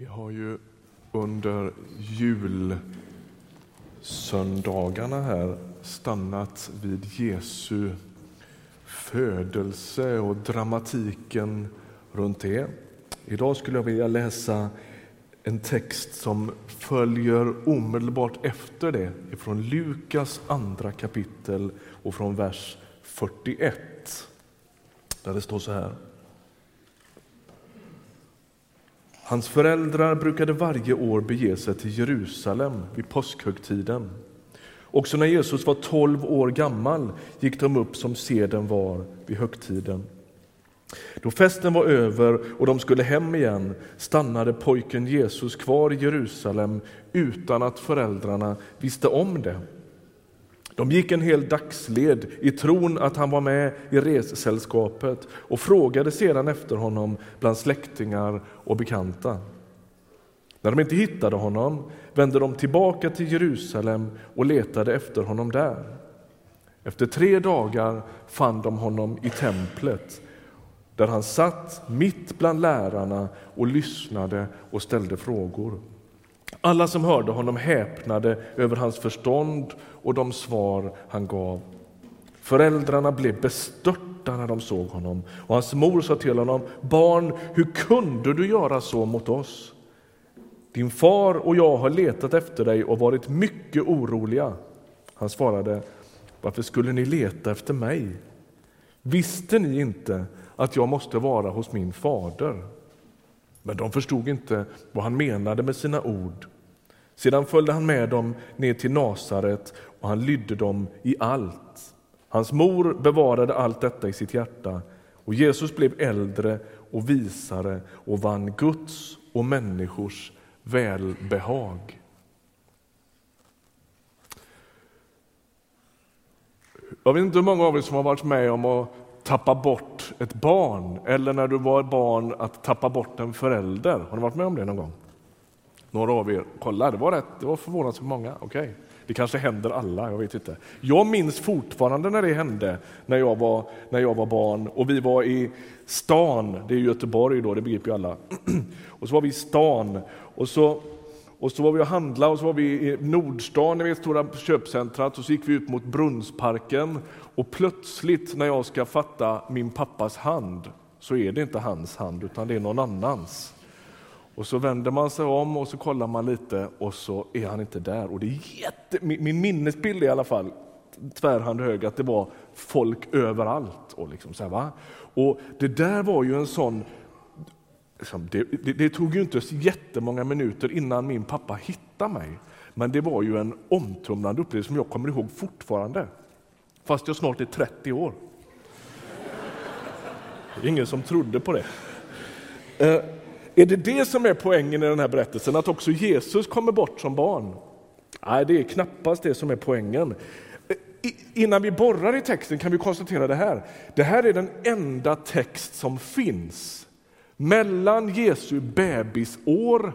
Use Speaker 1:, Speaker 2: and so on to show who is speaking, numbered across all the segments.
Speaker 1: Vi har ju under julsöndagarna här stannat vid Jesu födelse och dramatiken runt det. Idag skulle jag vilja läsa en text som följer omedelbart efter det från Lukas andra kapitel och från vers 41. Där det står så här. Hans föräldrar brukade varje år bege sig till Jerusalem vid påskhögtiden. Också när Jesus var tolv år gammal gick de upp som seden var vid högtiden. Då festen var över och de skulle hem igen stannade pojken Jesus kvar i Jerusalem utan att föräldrarna visste om det. De gick en hel dagsled i tron att han var med i ressällskapet och frågade sedan efter honom bland släktingar och bekanta. När de inte hittade honom vände de tillbaka till Jerusalem och letade efter honom där. Efter tre dagar fann de honom i templet där han satt mitt bland lärarna och lyssnade och ställde frågor. Alla som hörde honom häpnade över hans förstånd och de svar han gav. Föräldrarna blev bestörta när de såg honom och hans mor sa till honom Barn, hur kunde du göra så mot oss? Din far och jag har letat efter dig och varit mycket oroliga. Han svarade Varför skulle ni leta efter mig? Visste ni inte att jag måste vara hos min fader? Men de förstod inte vad han menade med sina ord. Sedan följde han med dem ner till Nasaret och han lydde dem i allt. Hans mor bevarade allt detta i sitt hjärta och Jesus blev äldre och visare och vann Guds och människors välbehag. Jag vet inte hur många av er som har varit med om att tappa bort ett barn eller när du var barn att tappa bort en förälder. Har ni varit med om det någon gång? Några av er, kolla det var rätt, det var förvånansvärt många. Okej, okay. det kanske händer alla, jag vet inte. Jag minns fortfarande när det hände när jag var, när jag var barn och vi var i stan, det är Göteborg då, det begriper ju alla. Och så var vi i stan och så och så var vi och handlade och så var vi i Nordstan, ni vet stora köpcentrat, och så gick vi ut mot Brunnsparken och plötsligt när jag ska fatta min pappas hand så är det inte hans hand utan det är någon annans. Och så vänder man sig om och så kollar man lite och så är han inte där. Och det är jätte, min minnesbild är i alla fall tvärhand hög att det var folk överallt. Och, liksom så här, va? och Det där var ju en sån Liksom, det, det, det, tog ju inte jättemånga minuter innan min pappa hittade mig. Men det var ju en omtumlande upplevelse som jag kommer ihåg fortfarande. Fast jag snart är 30 år. Det är ingen som trodde på det. Eh, är det det som är poängen i den här berättelsen, att också Jesus kommer bort som barn? Nej, det är knappast det som är poängen. Eh, innan vi borrar i texten kan vi konstatera det här. Det här är den enda text som finns mellan Jesu bebisår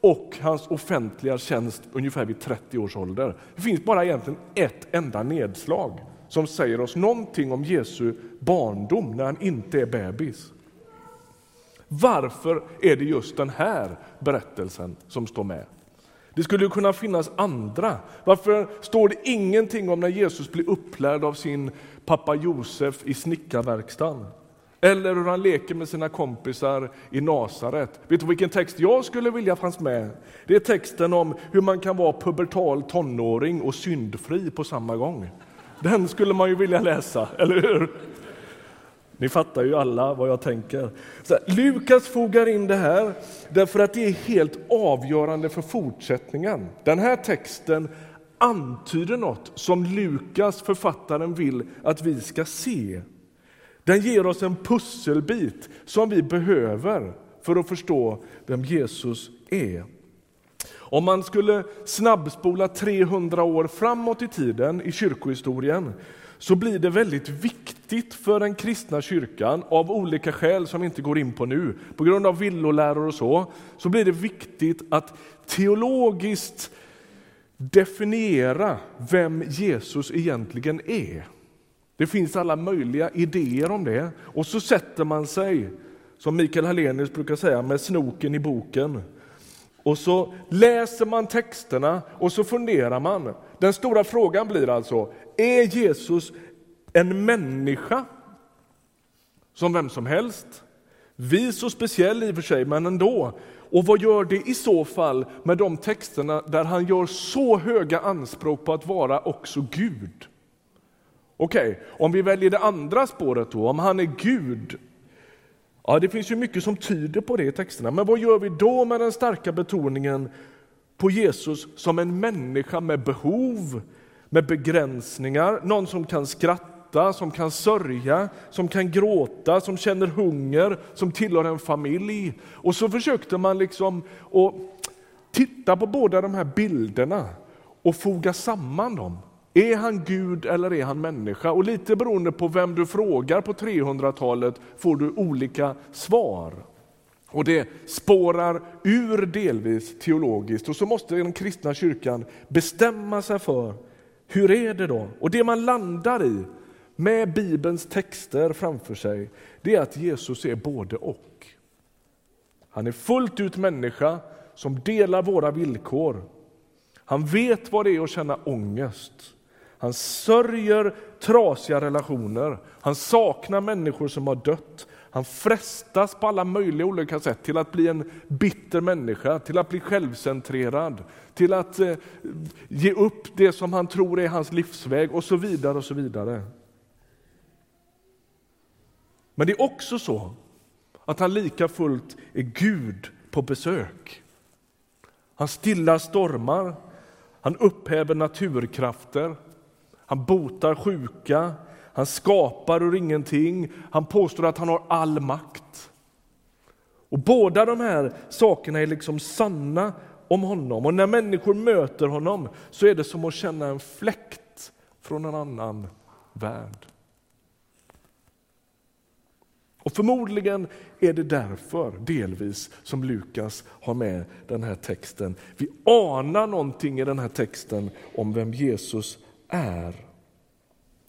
Speaker 1: och hans offentliga tjänst ungefär vid 30 års ålder. Det finns bara egentligen ett enda nedslag som säger oss någonting om Jesu barndom när han inte är bebis. Varför är det just den här berättelsen som står med? Det skulle kunna finnas andra. Varför står det ingenting om när Jesus blir upplärd av sin pappa Josef i snickarverkstaden? Eller hur han leker med sina kompisar i Nasaret. Vet du vilken text jag skulle vilja fanns med? Det är texten om hur man kan vara pubertal tonåring och syndfri på samma gång. Den skulle man ju vilja läsa, eller hur? Ni fattar ju alla vad jag tänker. Så Lukas fogar in det här därför att det är helt avgörande för fortsättningen. Den här texten antyder något som Lukas, författaren, vill att vi ska se. Den ger oss en pusselbit som vi behöver för att förstå vem Jesus är. Om man skulle snabbspola 300 år framåt i tiden i kyrkohistorien så blir det väldigt viktigt för den kristna kyrkan, av olika skäl som vi inte går in på nu, på grund av villoläror och så, så blir det viktigt att teologiskt definiera vem Jesus egentligen är. Det finns alla möjliga idéer om det och så sätter man sig, som Mikael Hallenius brukar säga, med snoken i boken och så läser man texterna och så funderar man. Den stora frågan blir alltså, är Jesus en människa som vem som helst? Vis och speciell i och för sig, men ändå. Och vad gör det i så fall med de texterna där han gör så höga anspråk på att vara också Gud? Okej, okay, om vi väljer det andra spåret då, om han är Gud. Ja, det finns ju mycket som tyder på det i texterna, men vad gör vi då med den starka betoningen på Jesus som en människa med behov, med begränsningar, någon som kan skratta skratta, som kan sörja, som kan gråta, som känner hunger, som tillhör en familj. Och så försökte man liksom att titta på båda de här bilderna och foga samman dem. Är han Gud eller är han människa? Och lite beroende på vem du frågar på 300-talet får du olika svar. Och det spårar ur delvis teologiskt och så måste den kristna kyrkan bestämma sig för hur är det då? Och det man landar i med Bibelns texter framför sig, det är att Jesus är både och. Han är fullt ut människa som delar våra villkor. Han vet vad det är att känna ångest. Han sörjer trasiga relationer. Han saknar människor som har dött. Han frestas på alla möjliga olika sätt till att bli en bitter människa, till att bli självcentrerad, till att eh, ge upp det som han tror är hans livsväg och så vidare. och så vidare. Men det är också så att han lika fullt är Gud på besök. Han stillar stormar, han upphäver naturkrafter, han botar sjuka, han skapar ur ingenting, han påstår att han har all makt. Och Båda de här sakerna är liksom sanna om honom och när människor möter honom så är det som att känna en fläkt från en annan värld. Och förmodligen är det därför, delvis, som Lukas har med den här texten. Vi anar någonting i den här texten om vem Jesus är.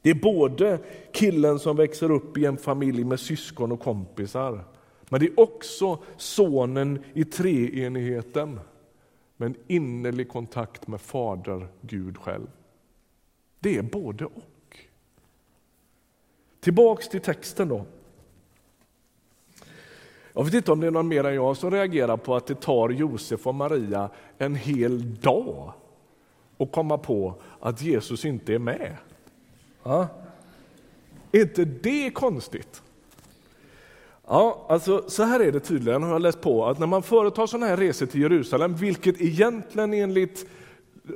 Speaker 1: Det är både killen som växer upp i en familj med syskon och kompisar, men det är också sonen i treenigheten med en innerlig kontakt med Fader Gud själv. Det är både och. Tillbaks till texten då. Jag vet inte om det är någon mer än jag som reagerar på att det tar Josef och Maria en hel dag att komma på att Jesus inte är med. Ja. Är inte det konstigt? Ja, alltså så här är det tydligen, har jag läst på, att när man företar sådana här resor till Jerusalem, vilket egentligen enligt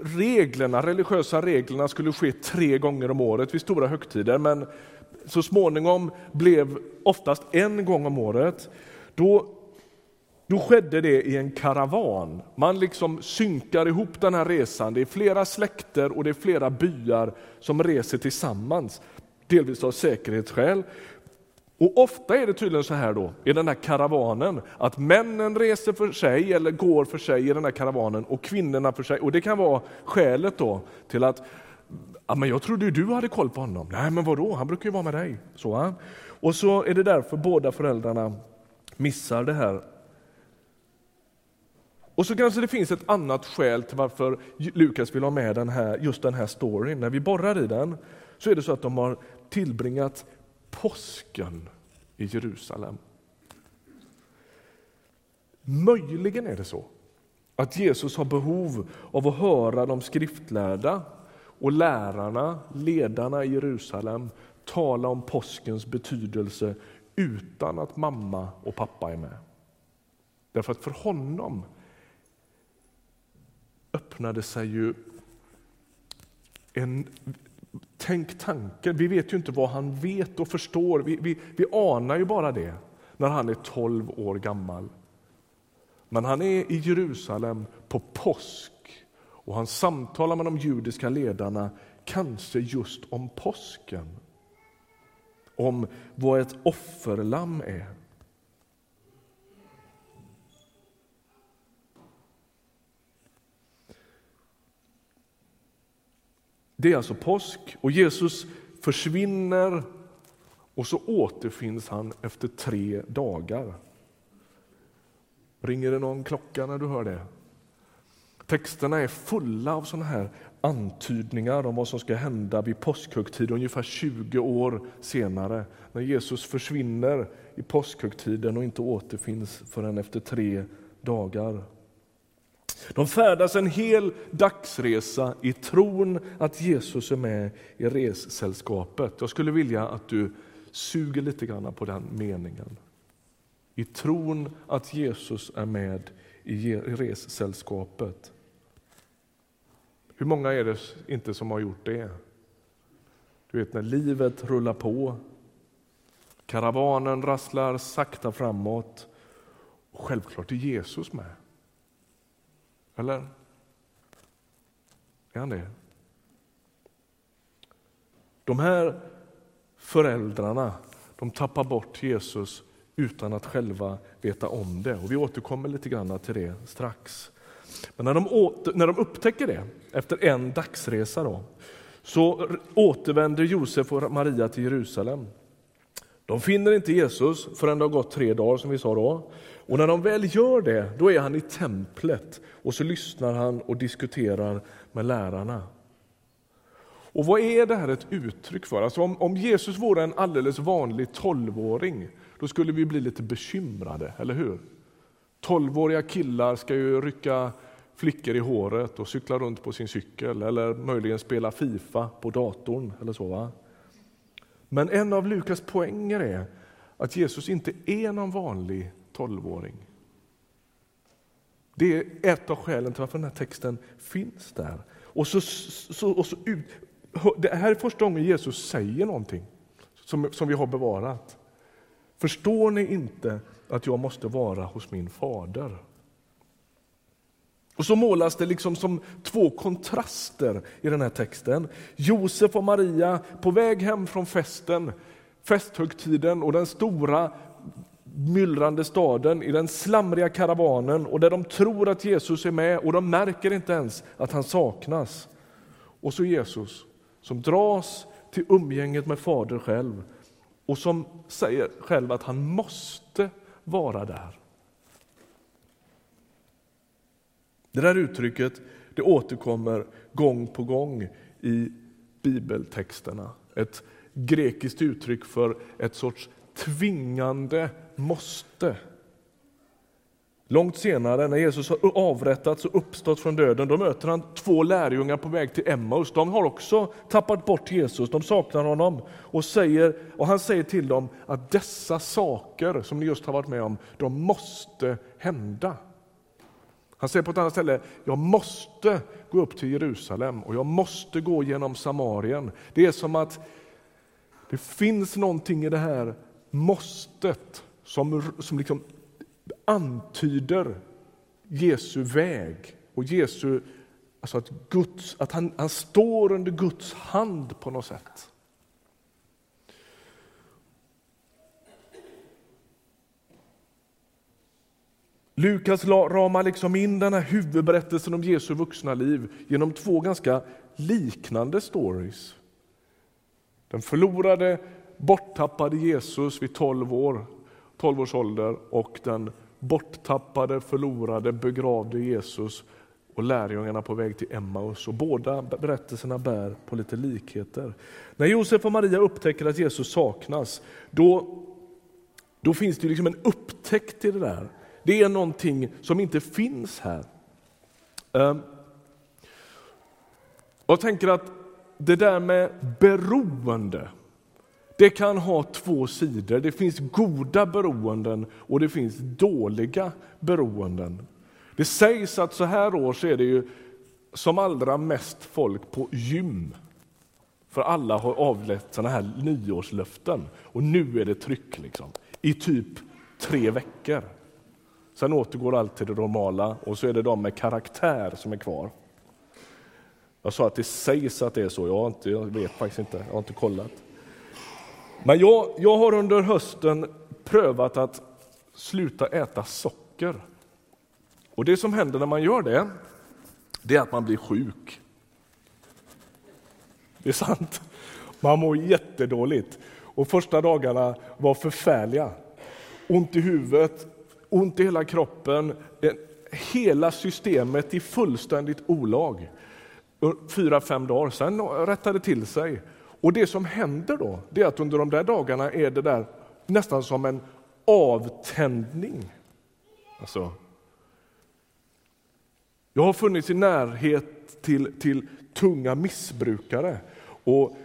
Speaker 1: reglerna, religiösa reglerna skulle ske tre gånger om året vid stora högtider, men så småningom blev oftast en gång om året, då, då skedde det i en karavan. Man liksom synkar ihop den här resan. Det är flera släkter och det är flera byar som reser tillsammans, delvis av säkerhetsskäl. Och ofta är det tydligen så här då, i den här karavanen, att männen reser för sig eller går för sig i den här karavanen och kvinnorna för sig. Och det kan vara skälet då till att ja, men jag trodde du hade koll på honom. Nej, men vadå, han brukar ju vara med dig. Så, Och så är det därför båda föräldrarna missar det här. Och så kanske det finns ett annat skäl till varför Lukas vill ha med den här, just den här storyn. När vi borrar i den så är det så att de har tillbringat påsken i Jerusalem. Möjligen är det så att Jesus har behov av att höra de skriftlärda och lärarna, ledarna i Jerusalem tala om påskens betydelse utan att mamma och pappa är med. Därför att för honom öppnade sig ju en Tänk tanken, vi vet ju inte vad han vet och förstår. Vi, vi, vi anar ju bara det när han är 12 år gammal. Men han är i Jerusalem på påsk och han samtalar med de judiska ledarna, kanske just om påsken om vad ett offerlamm är. Det är alltså påsk och Jesus försvinner och så återfinns han efter tre dagar. Ringer det någon klocka när du hör det? Texterna är fulla av sådana här antydningar om vad som ska hända vid påskhögtid ungefär 20 år senare när Jesus försvinner i påskhögtiden och inte återfinns förrän efter tre dagar. De färdas en hel dagsresa i tron att Jesus är med i ressällskapet. Jag skulle vilja att du suger lite grann på den meningen. I tron att Jesus är med i ressällskapet. Hur många är det inte som har gjort det? Du vet när livet rullar på, karavanen rasslar sakta framåt. Och självklart är Jesus med. Eller? Är han det? De här föräldrarna de tappar bort Jesus utan att själva veta om det. Och Vi återkommer lite grann till det strax. Men när de, åter, när de upptäcker det, efter en dagsresa, då, så återvänder Josef och Maria till Jerusalem. De finner inte Jesus förrän det har gått tre dagar, som vi sa då. Och när de väl gör det, då är han i templet och så lyssnar han och diskuterar med lärarna. Och vad är det här ett uttryck för? Alltså om, om Jesus vore en alldeles vanlig tolvåring, då skulle vi bli lite bekymrade, eller hur? Tolvåriga killar ska ju rycka flickor i håret och cykla runt på sin cykel eller möjligen spela Fifa på datorn. eller så. Va? Men en av Lukas poänger är att Jesus inte är någon vanlig tolvåring. Det är ett av skälen till varför den här texten finns där. Och så, så, och så, det här är första gången Jesus säger någonting som, som vi har bevarat. Förstår ni inte att jag måste vara hos min fader? Och så målas det liksom som två kontraster i den här texten. Josef och Maria på väg hem från festen, festhögtiden och den stora myllrande staden, i den slamriga karavanen och där de tror att Jesus är med och de märker inte ens att han saknas. Och så Jesus som dras till umgänget med Fader själv och som säger själv att han måste vara där. Det där uttrycket det återkommer gång på gång i bibeltexterna. Ett grekiskt uttryck för ett sorts tvingande måste. Långt senare, när Jesus har avrättats och uppstått från döden, då möter han två lärjungar på väg till Emmaus. De har också tappat bort Jesus, de saknar honom. Och, säger, och han säger till dem att dessa saker som ni just har varit med om, de måste hända. Han säger på ett annat ställe, jag måste gå upp till Jerusalem och jag måste gå genom Samarien. Det är som att det finns någonting i det här måstet som, som liksom antyder Jesu väg och Jesu, alltså att, Guds, att han, han står under Guds hand på något sätt. Lukas ramar liksom in den här huvudberättelsen om Jesu vuxna liv genom två ganska liknande stories. Den förlorade, borttappade Jesus vid 12 år, 12 års ålder och den borttappade, förlorade, begravde Jesus och lärjungarna på väg till Emmaus. Och båda berättelserna bär på lite likheter. När Josef och Maria upptäcker att Jesus saknas, då, då finns det liksom en upptäckt i det där. Det är någonting som inte finns här. Ehm, jag tänker att det där med beroende, det kan ha två sidor. Det finns goda beroenden och det finns dåliga beroenden. Det sägs att så här års är det ju som allra mest folk på gym. För alla har avlett såna här nyårslöften och nu är det tryck liksom, i typ tre veckor. Sen återgår allt till det normala och så är det de med karaktär som är kvar. Jag sa att det sägs att det är så, jag, har inte, jag vet faktiskt inte, jag har inte kollat. Men jag, jag har under hösten prövat att sluta äta socker. Och det som händer när man gör det, det är att man blir sjuk. Det är sant. Man mår jättedåligt. Och första dagarna var förfärliga. Ont i huvudet, ont i hela kroppen, hela systemet i fullständigt olag. Fyra, fem dagar, sen rättade det till sig. Och det som händer då, det är att under de där dagarna är det där nästan som en avtändning. Alltså, jag har funnits i närhet till, till tunga missbrukare och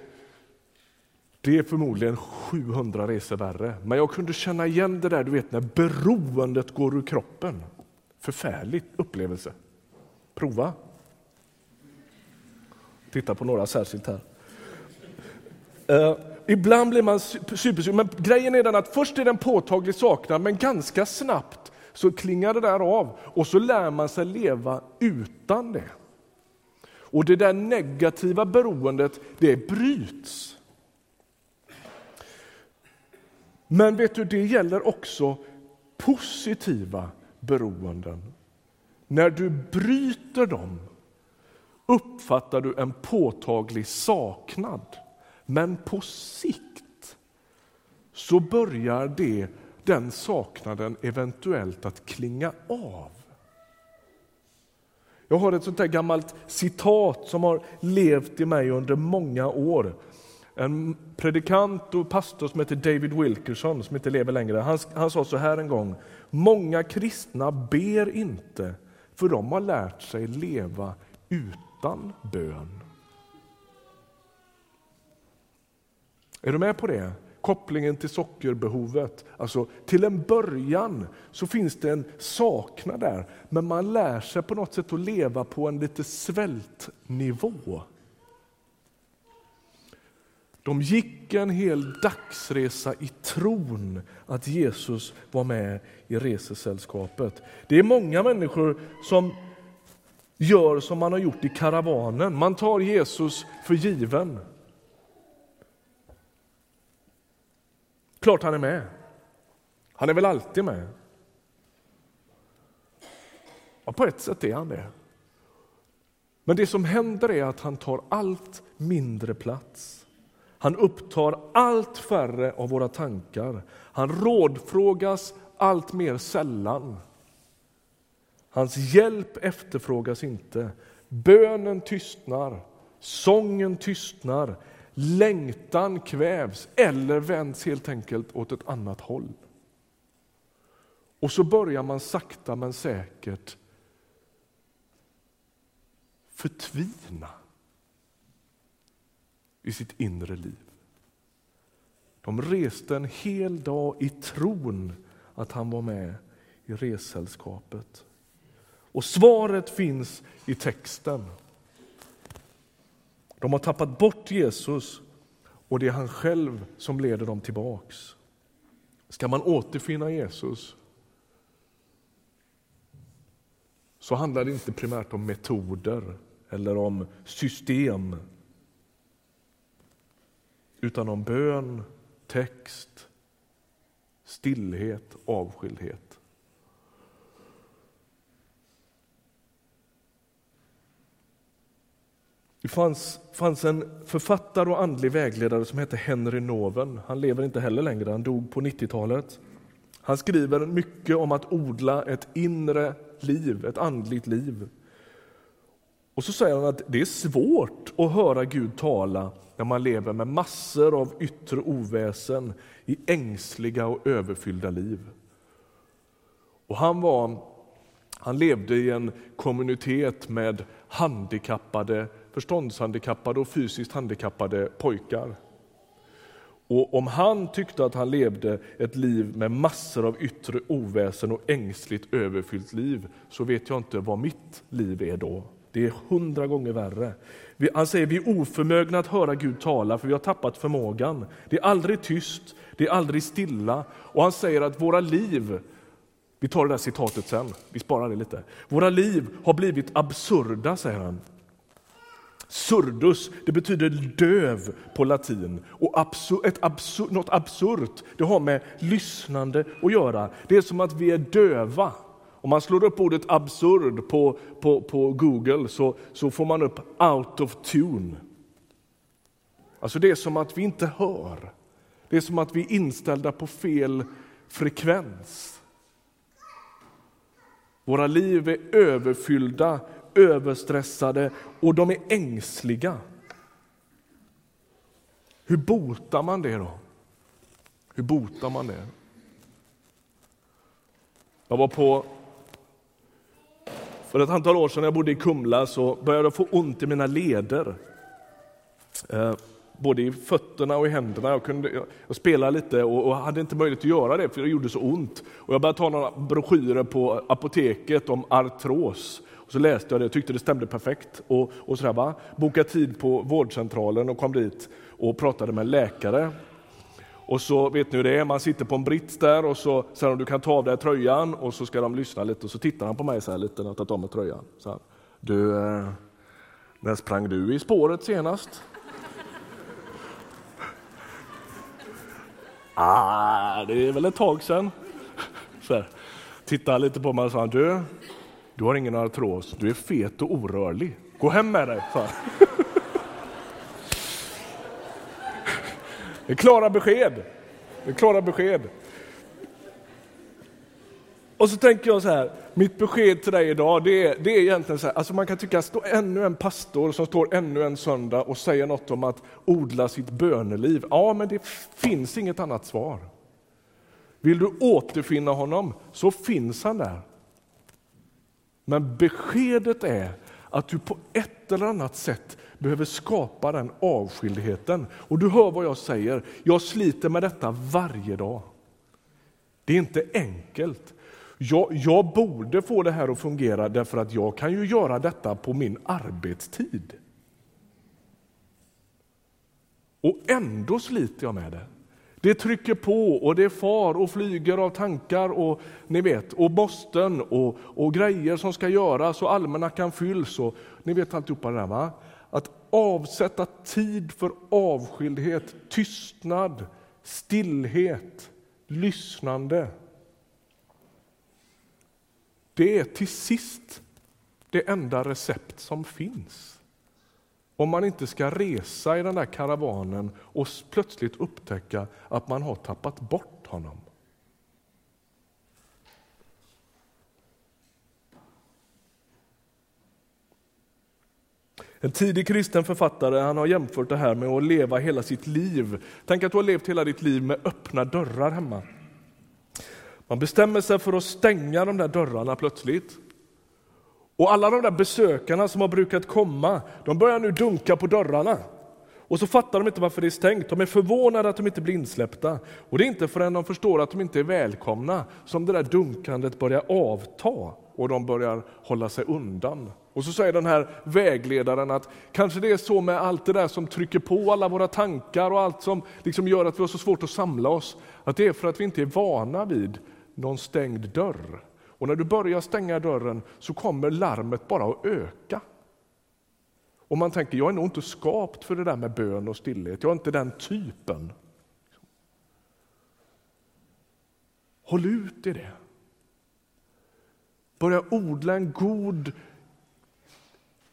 Speaker 1: det är förmodligen 700 resor värre. Men jag kunde känna igen det där du vet när beroendet går ur kroppen. Förfärlig upplevelse. Prova. Titta på några särskilt här. Uh, ibland blir man supersur, men grejen är den att först är det en påtaglig saknad, men ganska snabbt så klingar det där av och så lär man sig leva utan det. Och det där negativa beroendet, det bryts. Men vet du, det gäller också positiva beroenden. När du bryter dem uppfattar du en påtaglig saknad. Men på sikt så börjar det, den saknaden eventuellt att klinga av. Jag har ett sånt där gammalt citat som har levt i mig under många år. En predikant och pastor som heter David Wilkerson, som inte lever längre, han, han sa så här en gång. Många kristna ber inte, för de har lärt sig leva utan bön. Är du med på det? Kopplingen till sockerbehovet. Alltså, till en början så finns det en saknad där, men man lär sig på något sätt att leva på en lite svältnivå. De gick en hel dagsresa i tron att Jesus var med i resesällskapet. Det är många människor som gör som man har gjort i karavanen. Man tar Jesus för given. Klart han är med. Han är väl alltid med. Ja, på ett sätt är han det. Men det som händer är att han tar allt mindre plats. Han upptar allt färre av våra tankar. Han rådfrågas allt mer sällan. Hans hjälp efterfrågas inte. Bönen tystnar, sången tystnar, längtan kvävs eller vänds helt enkelt åt ett annat håll. Och så börjar man sakta men säkert förtvina i sitt inre liv. De reste en hel dag i tron att han var med i ressällskapet. Och svaret finns i texten. De har tappat bort Jesus och det är han själv som leder dem tillbaks. Ska man återfinna Jesus så handlar det inte primärt om metoder eller om system utan om bön, text, stillhet, avskildhet. Det fanns, fanns en författare och andlig vägledare som hette Henry Noven. Han lever inte heller längre, han dog på 90-talet. Han skriver mycket om att odla ett inre liv, ett andligt liv. Och så säger han att det är svårt att höra Gud tala när man lever med massor av yttre oväsen i ängsliga och överfyllda liv. Och han, var, han levde i en kommunitet med handikappade, förståndshandikappade och fysiskt handikappade pojkar. Och om han tyckte att han levde ett liv med massor av yttre oväsen och ängsligt överfyllt liv, så vet jag inte vad mitt liv är då. Det är hundra gånger värre. Han säger vi är oförmögna att höra Gud tala, för vi har tappat förmågan. Det är aldrig tyst, det är aldrig stilla. Och han säger att våra liv, vi tar det där citatet sen, vi sparar det lite. Våra liv har blivit absurda, säger han. Surdus, det betyder döv på latin. Och absur, ett absur, något absurt, det har med lyssnande att göra. Det är som att vi är döva. Om man slår upp ordet absurd på, på, på Google så, så får man upp out of tune. Alltså det är som att vi inte hör. Det är som att vi är inställda på fel frekvens. Våra liv är överfyllda, överstressade och de är ängsliga. Hur botar man det då? Hur botar man det? Jag var på för ett antal år sedan när jag bodde i Kumla så började jag få ont i mina leder. Eh, både i fötterna och i händerna. Jag, kunde, jag, jag spelade lite och, och, hade inte möjlighet att göra det för det gjorde så ont. Och jag började ta några broschyrer på apoteket om artros. Och så läste jag det och tyckte det stämde perfekt. Och, och sådär, va? Bokade tid på vårdcentralen och kom dit och pratade med en läkare. Och så vet ni hur det är, man sitter på en brits där och så säger de du kan ta av dig tröjan och så ska de lyssna lite och så tittar han på mig så här lite när jag tagit av mig tröjan. Så här, du, eh, när sprang du i spåret senast? ah, det är väl ett tag sedan. Så här, tittar lite på mig och sa du, du har ingen artros, du är fet och orörlig. Gå hem med dig, Det är klara besked. Det är klara besked. Och så tänker jag så här, mitt besked till dig idag, det är, det är egentligen så här, alltså man kan tycka att stå ännu en pastor som står ännu en söndag och säger något om att odla sitt böneliv. Ja, men det finns inget annat svar. Vill du återfinna honom så finns han där. Men beskedet är att du på ett eller annat sätt behöver skapa den avskildheten. Och du hör vad jag säger, jag sliter med detta varje dag. Det är inte enkelt. Jag, jag borde få det här att fungera därför att jag kan ju göra detta på min arbetstid. Och ändå sliter jag med det. Det trycker på och det far och flyger av tankar och ni vet, och måsten och, och grejer som ska göras och almanackan fylls och ni vet alltihopa det där va? Att avsätta tid för avskildhet, tystnad, stillhet, lyssnande. Det är till sist det enda recept som finns. Om man inte ska resa i den där karavanen och plötsligt upptäcka att man har tappat bort honom. En tidig kristen författare han har jämfört det här med att leva hela sitt liv. Tänk att du har levt hela ditt liv med öppna dörrar hemma. Man bestämmer sig för att stänga de där dörrarna plötsligt. Och alla de där besökarna som har brukat komma, de börjar nu dunka på dörrarna. Och så fattar de inte varför det är stängt. De är förvånade att de inte blir insläppta. Och det är inte förrän de förstår att de inte är välkomna som det där dunkandet börjar avta och de börjar hålla sig undan. Och så säger den här vägledaren att kanske det är så med allt det där som trycker på alla våra tankar och allt som liksom gör att vi har så svårt att samla oss, att det är för att vi inte är vana vid någon stängd dörr. Och när du börjar stänga dörren så kommer larmet bara att öka. Och man tänker, jag är nog inte skapt för det där med bön och stillhet, jag är inte den typen. Håll ut i det. Börja odla en god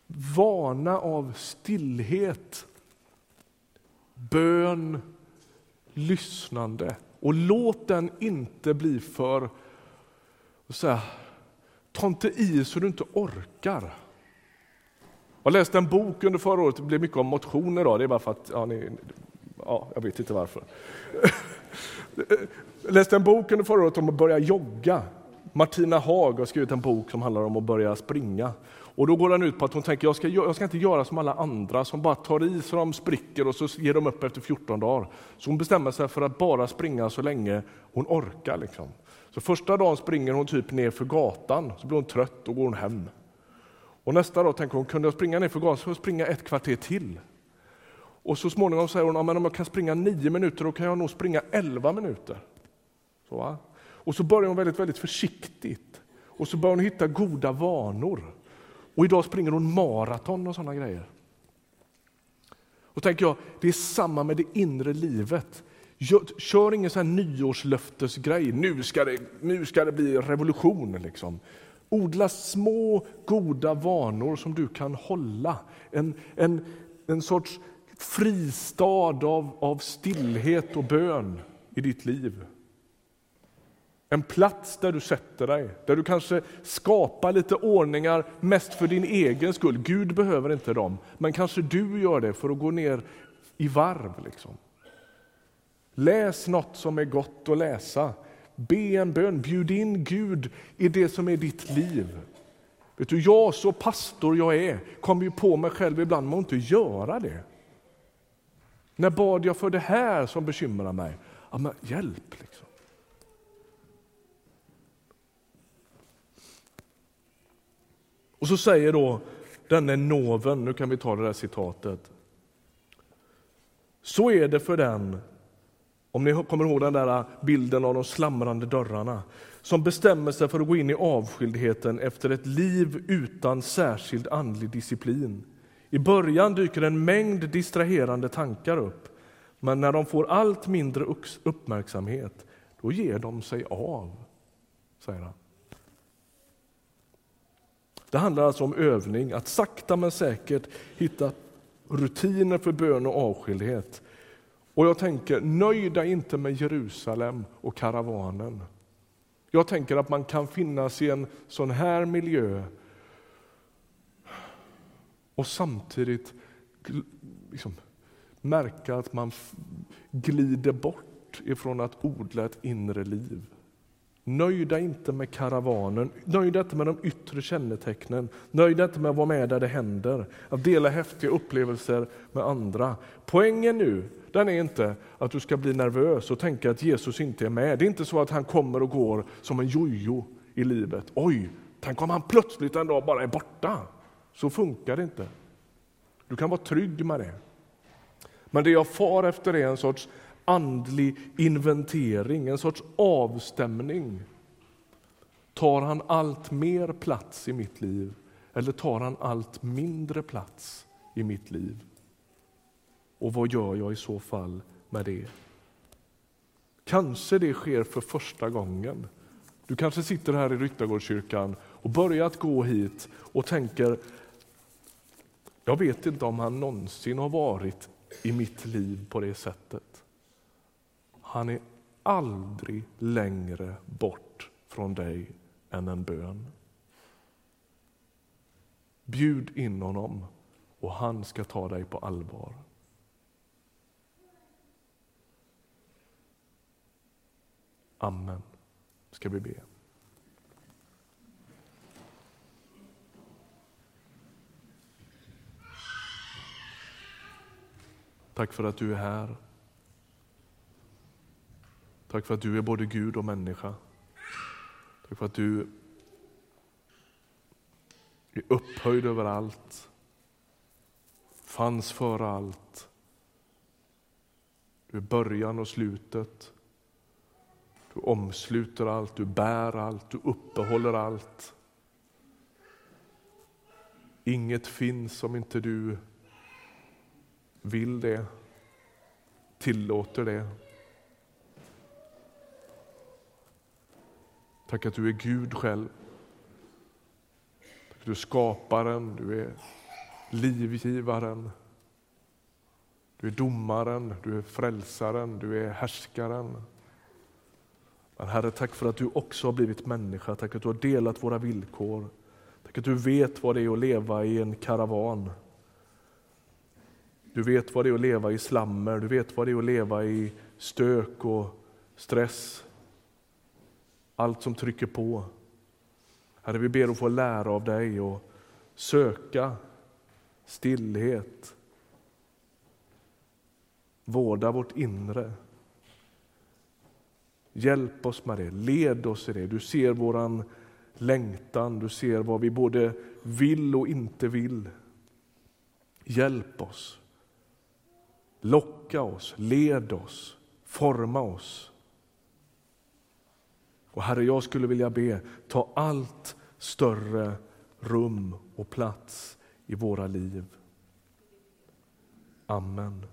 Speaker 1: vana av stillhet, bön, lyssnande. Och låt den inte bli för... Så här, ta inte i så du inte orkar. Jag läste en bok under förra året, det blev mycket om motion idag, det är bara för att, ja, ni, ja, jag vet inte varför. Jag läste en bok under förra året om att börja jogga. Martina Haag har skrivit en bok som handlar om att börja springa. Och då går den ut på att hon tänker, jag ska, jag ska inte göra som alla andra som bara tar i så de spricker och så ger de upp efter 14 dagar. Så hon bestämmer sig för att bara springa så länge hon orkar. Liksom. Så första dagen springer hon typ ner för gatan, så blir hon trött och går hon hem. Och nästa dag tänker hon, kunde jag springa ner för gatan så jag springa ett kvarter till. Och så småningom säger hon, ja, men om jag kan springa nio minuter, då kan jag nog springa elva minuter. Så, va? Och så börjar hon väldigt, väldigt försiktigt. Och så börjar hon hitta goda vanor. Och idag springer hon maraton och sådana grejer. Och tänker jag, det är samma med det inre livet. Kör ingen sån här nyårslöftesgrej, nu ska det, nu ska det bli revolution. Liksom. Odla små goda vanor som du kan hålla. En, en, en sorts fristad av, av stillhet och bön i ditt liv. En plats där du sätter dig, där du kanske skapar lite ordningar mest för din egen skull. Gud behöver inte dem, men kanske du gör det för att gå ner i varv. Liksom. Läs något som är gott att läsa. Be en bön, bjud in Gud i det som är ditt liv. Vet du, jag så pastor jag är, kommer ju på mig själv ibland med att inte göra det. När bad jag för det här som bekymrar mig? Ja, men hjälp! Liksom. Och så säger då denne noven, nu kan vi ta det där citatet. Så är det för den, om ni kommer ihåg den där bilden av de slamrande dörrarna, som bestämmer sig för att gå in i avskildheten efter ett liv utan särskild andlig disciplin. I början dyker en mängd distraherande tankar upp, men när de får allt mindre uppmärksamhet, då ger de sig av, säger han. Det handlar alltså om övning, att sakta men säkert hitta rutiner för bön och avskildhet. Och jag tänker, nöj dig inte med Jerusalem och karavanen. Jag tänker att man kan finnas i en sån här miljö och samtidigt liksom, märka att man glider bort ifrån att odla ett inre liv. Nöj dig inte med karavanen, nöj dig inte med de yttre kännetecknen, nöj dig inte med att vara med där det händer, att dela häftiga upplevelser med andra. Poängen nu, den är inte att du ska bli nervös och tänka att Jesus inte är med. Det är inte så att han kommer och går som en jojo i livet. Oj, tänk om han plötsligt en dag bara är borta. Så funkar det inte. Du kan vara trygg med det. Men det jag far efter är en sorts andlig inventering, en sorts avstämning. Tar han allt mer plats i mitt liv eller tar han allt mindre plats i mitt liv? Och vad gör jag i så fall med det? Kanske det sker för första gången. Du kanske sitter här i Ryttargårdskyrkan och börjat gå hit och tänker jag vet inte om han någonsin har varit i mitt liv på det sättet. Han är aldrig längre bort från dig än en bön. Bjud in honom och han ska ta dig på allvar. Amen. Ska vi be. Tack för att du är här. Tack för att du är både Gud och människa. Tack för att du är upphöjd över allt, fanns före allt. Du är början och slutet. Du omsluter allt, du bär allt, du uppehåller allt. Inget finns om inte du vill det, tillåter det. Tack att du är Gud själv. Tack att du är skaparen, du är livgivaren. Du är domaren, du är frälsaren, du är härskaren. Men Herre, tack för att du också har blivit människa. Tack att du har delat våra villkor. Tack att du vet vad det är att leva i en karavan. Du vet vad det är att leva i slammer, du vet vad det är att leva i stök och stress. Allt som trycker på. Herre, vi ber att få lära av dig och söka stillhet. Vårda vårt inre. Hjälp oss med det, led oss i det. Du ser våran längtan, du ser vad vi både vill och inte vill. Hjälp oss. Locka oss, led oss, forma oss. Och Herre, jag skulle vilja be, ta allt större rum och plats i våra liv. Amen.